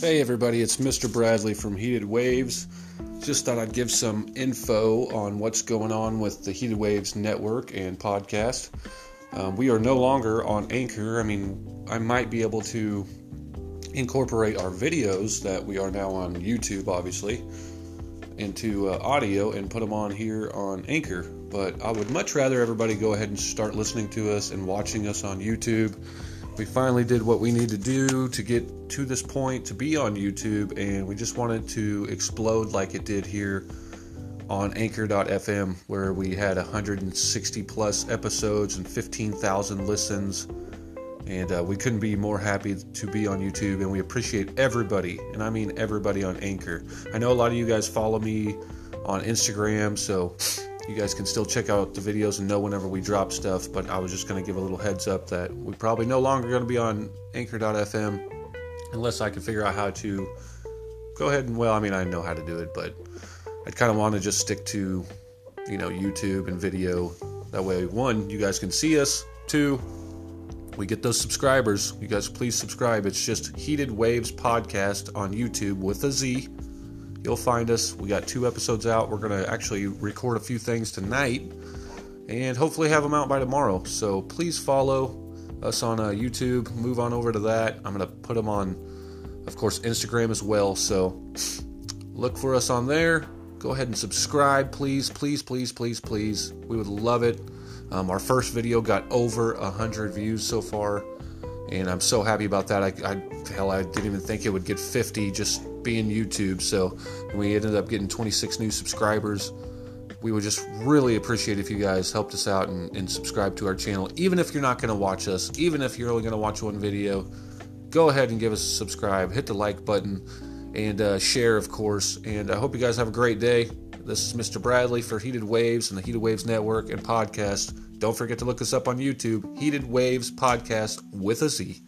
Hey everybody, it's Mr. Bradley from Heated Waves. Just thought I'd give some info on what's going on with the Heated Waves network and podcast. Um, we are no longer on Anchor. I mean, I might be able to incorporate our videos that we are now on YouTube, obviously, into uh, audio and put them on here on Anchor. But I would much rather everybody go ahead and start listening to us and watching us on YouTube we finally did what we need to do to get to this point to be on YouTube, and we just wanted to explode like it did here on Anchor.fm, where we had 160 plus episodes and 15,000 listens. And uh, we couldn't be more happy to be on YouTube, and we appreciate everybody, and I mean everybody on Anchor. I know a lot of you guys follow me on Instagram, so you guys can still check out the videos and know whenever we drop stuff. But I was just going to give a little heads up that we probably no longer going to be on Anchor.fm unless I can figure out how to go ahead and well, I mean I know how to do it, but I'd kind of want to just stick to you know YouTube and video. That way, one, you guys can see us. Two, we get those subscribers. You guys please subscribe. It's just Heated Waves Podcast on YouTube with a Z. You'll find us. We got two episodes out. We're going to actually record a few things tonight and hopefully have them out by tomorrow. So please follow us on uh, YouTube. Move on over to that. I'm going to put them on, of course, Instagram as well. So look for us on there. Go ahead and subscribe, please, please, please, please, please. We would love it. Um, our first video got over 100 views so far, and I'm so happy about that. I, I hell, I didn't even think it would get 50 just being YouTube. So we ended up getting 26 new subscribers. We would just really appreciate if you guys helped us out and, and subscribe to our channel. Even if you're not going to watch us, even if you're only going to watch one video, go ahead and give us a subscribe. Hit the like button and uh, share, of course. And I hope you guys have a great day. This is Mr. Bradley for Heated Waves and the Heated Waves Network and podcast. Don't forget to look us up on YouTube, Heated Waves Podcast with a Z.